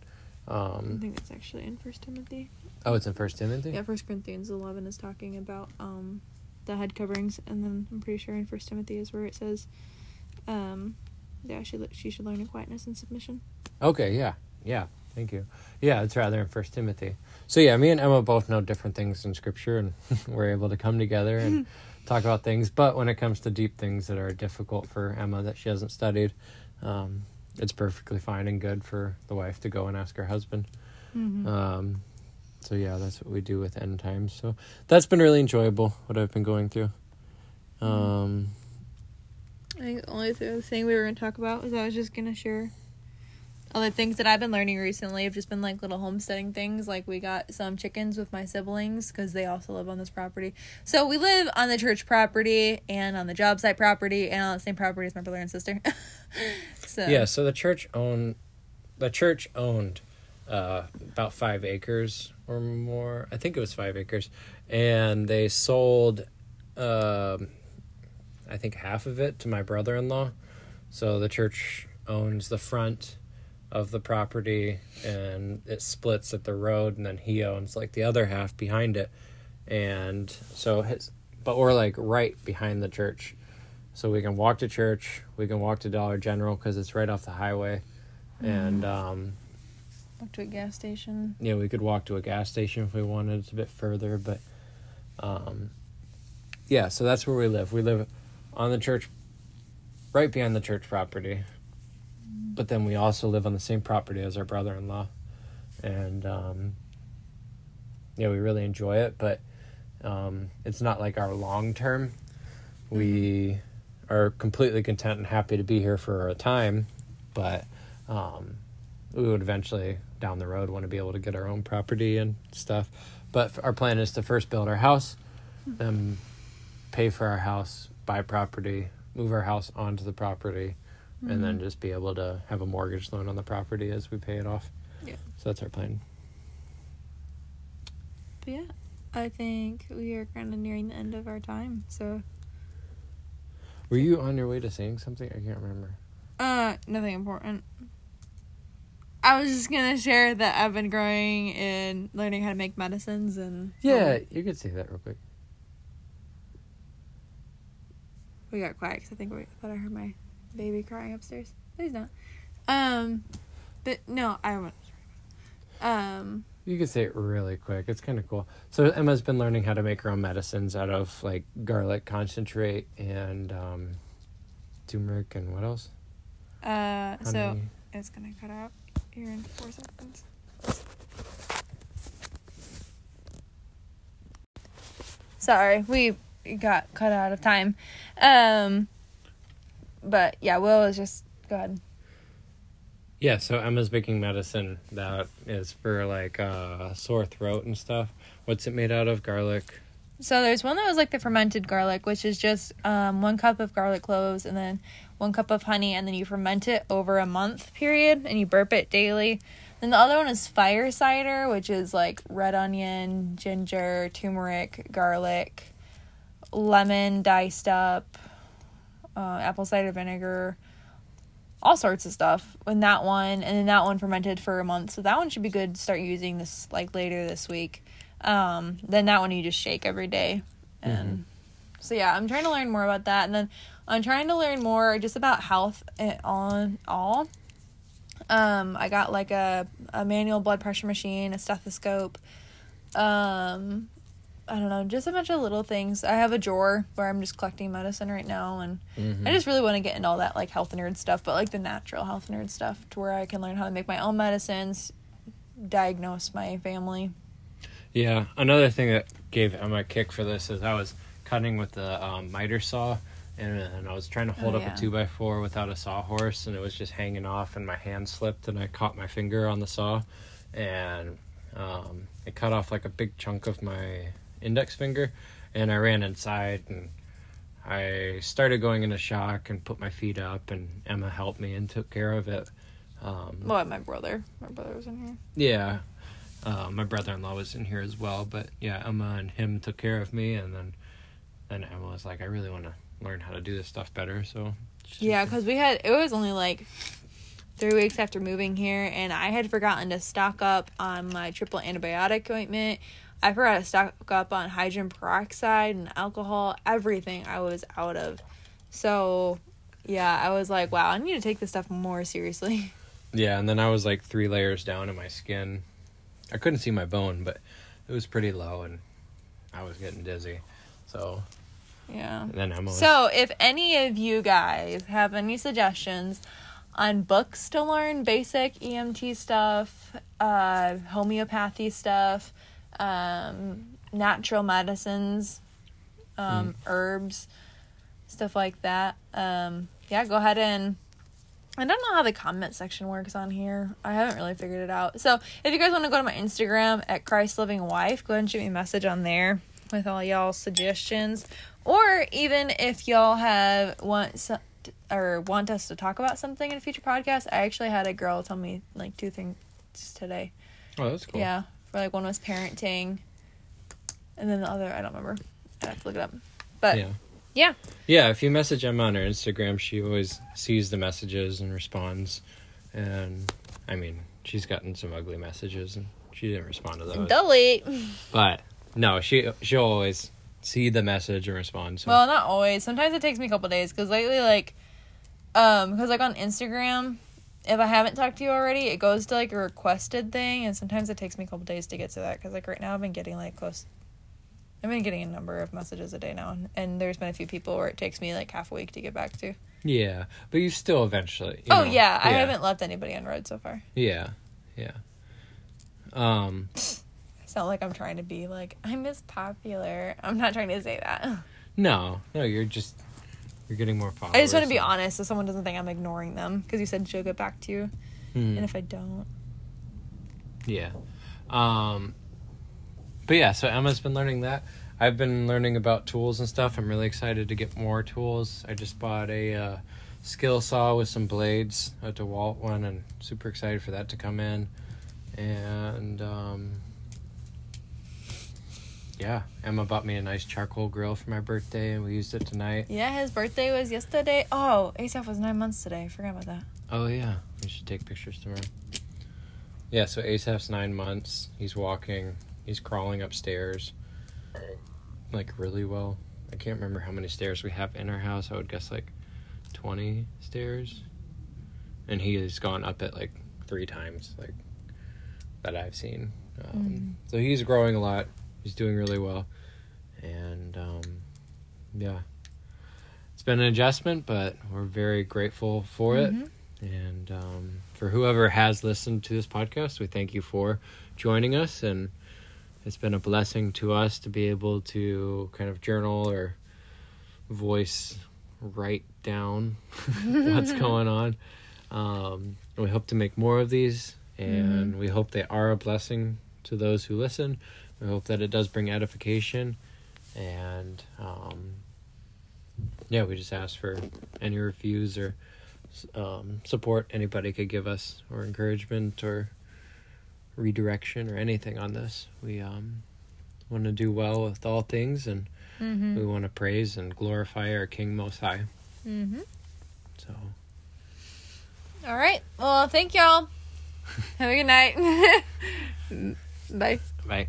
Um, I think it's actually in First Timothy. oh, it's in First Timothy. Yeah, First Corinthians eleven is talking about um the head coverings, and then I'm pretty sure in First Timothy is where it says, um, yeah, she she should learn in quietness and submission. Okay, yeah, yeah. Thank you. Yeah, it's rather in First Timothy. So yeah, me and Emma both know different things in Scripture, and we're able to come together and talk about things. But when it comes to deep things that are difficult for Emma that she hasn't studied, um, it's perfectly fine and good for the wife to go and ask her husband. Mm-hmm. Um, so yeah, that's what we do with end times. So that's been really enjoyable. What I've been going through. Um, I think the only th- thing we were going to talk about was I was just going to share other things that I've been learning recently have just been like little homesteading things. Like we got some chickens with my siblings because they also live on this property. So we live on the church property and on the job site property and on the same property as my brother and sister. so Yeah, so the church owned the church owned uh, about five acres or more. I think it was five acres, and they sold, um, I think half of it to my brother-in-law. So the church owns the front of the property, and it splits at the road, and then he owns like the other half behind it, and so his. But we're like right behind the church, so we can walk to church. We can walk to Dollar General because it's right off the highway, and um, Walk to a gas station. yeah, we could walk to a gas station if we wanted. It's a bit further, but um, yeah. So that's where we live. We live on the church, right behind the church property, but then we also live on the same property as our brother-in-law, and um, yeah, we really enjoy it. But um, it's not like our long term. We are completely content and happy to be here for a time, but um, we would eventually down the road want to be able to get our own property and stuff. But our plan is to first build our house, then pay for our house, buy property, move our house onto the property, and then just be able to have a mortgage loan on the property as we pay it off. Yeah. So that's our plan. But yeah, I think we are kind of nearing the end of our time. So, Were you on your way to saying something? I can't remember. uh, nothing important. I was just gonna share that I've been growing and learning how to make medicines and Yeah, you could say that real quick. we got quiet because I think we thought I heard my baby crying upstairs. Please not. Um, but no, I won't. Um, You could say it really quick. It's kind of cool. So Emma's been learning how to make her own medicines out of like garlic concentrate and um, turmeric and what else? uh, so it's gonna cut out here in four seconds. Sorry, we got cut out of time. Um, but yeah, Will is just go ahead. Yeah, so Emma's making medicine that is for like uh, sore throat and stuff. What's it made out of? Garlic. So there's one that was like the fermented garlic, which is just um, one cup of garlic cloves and then one cup of honey, and then you ferment it over a month period, and you burp it daily. Then the other one is fire cider, which is like red onion, ginger, turmeric, garlic, lemon diced up, uh, apple cider vinegar, all sorts of stuff. And that one, and then that one fermented for a month. So that one should be good to start using this like later this week. Um, then that one you just shake every day. And so yeah, I'm trying to learn more about that. And then I'm trying to learn more just about health on all. Um, I got like a, a manual blood pressure machine, a stethoscope. Um, I don't know, just a bunch of little things. I have a drawer where I'm just collecting medicine right now, and Mhm. I just really want to get into all that like health nerd stuff, but like the natural health nerd stuff, to where I can learn how to make my own medicines, diagnose my family. Yeah, another thing that gave Emma a kick for this is I was cutting with the um, miter saw, and, and I was trying to hold Oh, up yeah. a two by four without a sawhorse, and it was just hanging off, and my hand slipped, and I caught my finger on the saw, and um, it cut off like a big chunk of my index finger, and I ran inside, and I started going into shock and put my feet up, and Emma helped me and took care of it. Um, Well, my brother, my brother was in here. yeah. Uh, my brother in law was in here as well, but yeah, Emma and him took care of me, and then then Emma was like, I really want to learn how to do this stuff better. So Yeah, because we had it was only like three weeks after moving here, and I had forgotten to stock up on my triple antibiotic ointment. I forgot to stock up on hydrogen peroxide and alcohol. Everything I was out of. So, yeah, I was like, wow, I need to take this stuff more seriously. yeah, and then I was like three layers down in my skin. I couldn't see my bone, but it was pretty low, and I was getting dizzy. So Yeah. and then was So, if any of you guys have any suggestions on books to learn basic EMT stuff, uh, homeopathy stuff, um, natural medicines, um, herbs, stuff like that, um, yeah, go ahead and. I don't know how the comment section works on here. I haven't really figured it out. So, if you guys want to go to my Instagram at Christ Living Wife, go ahead and shoot me a message on there with all y'all suggestions or even if y'all have want some, or want us to talk about something in a future podcast i actually had a girl tell me like two things today oh that's cool yeah for like one was parenting and then the other i don't remember. I have to look it up. But yeah. yeah. Yeah if you message Emma on her Instagram, she always sees the messages and responds, and I mean she's gotten some ugly messages and she didn't respond to those. delete. But no, she she'll always see the message and respond. So. Well not always. Sometimes it takes me a couple days because lately like um because like on instagram if i haven't talked to you already it goes to like a requested thing and sometimes it takes me a couple days to get to that because like right now i've been getting like close i've been getting a number of messages a day now and, there's been a few people where it takes me like half a week to get back to yeah, but you still eventually. you oh know, yeah i haven't left anybody unread so far Yeah, yeah. Um, i sound like i'm trying to be like i'm as popular i'm not trying to say that no, no, you're just you're getting more followers. i just want to be so- honest so someone doesn't think i'm ignoring them because you said she'll get back to you Mhm. and if i don't Yeah. Um but yeah, so Emma's been learning that. I've been learning about tools and stuff. I'm really excited to get more tools. I just bought a uh, skill saw with some blades, a DeWalt one, and super excited for that to come in. And um yeah, Emma bought me a nice charcoal grill for my birthday, and we used it tonight. Yeah, his birthday was yesterday. Oh, Asaph was nine months today. I forgot about that. Oh yeah, we should take pictures tomorrow. Yeah, so Asaph's nine months. He's walking. He's crawling upstairs, like really well. I can't remember how many stairs we have in our house. I would guess like twenty stairs, and he has gone up it like three times, like that I've seen. Um, Mm. So he's growing a lot. He's doing really well, and um, yeah, it's been an adjustment, but we're very grateful for it. Mhm. And um, for whoever has listened to this podcast, we thank you for joining us. And it's been a blessing to us to be able to kind of journal or voice, write down what's going on. Um, we hope to make more of these, and we hope they are a blessing to those who listen. We hope that it does bring edification. And um, yeah, we just ask for any reviews or um, support anybody could give us, or encouragement, or redirection, or anything on this. We um, want to do well with all things, and Mhm. we want to praise and glorify our King Most High. Mhm. So, All right. Well, thank y'all. Have a good night. Bye. bye.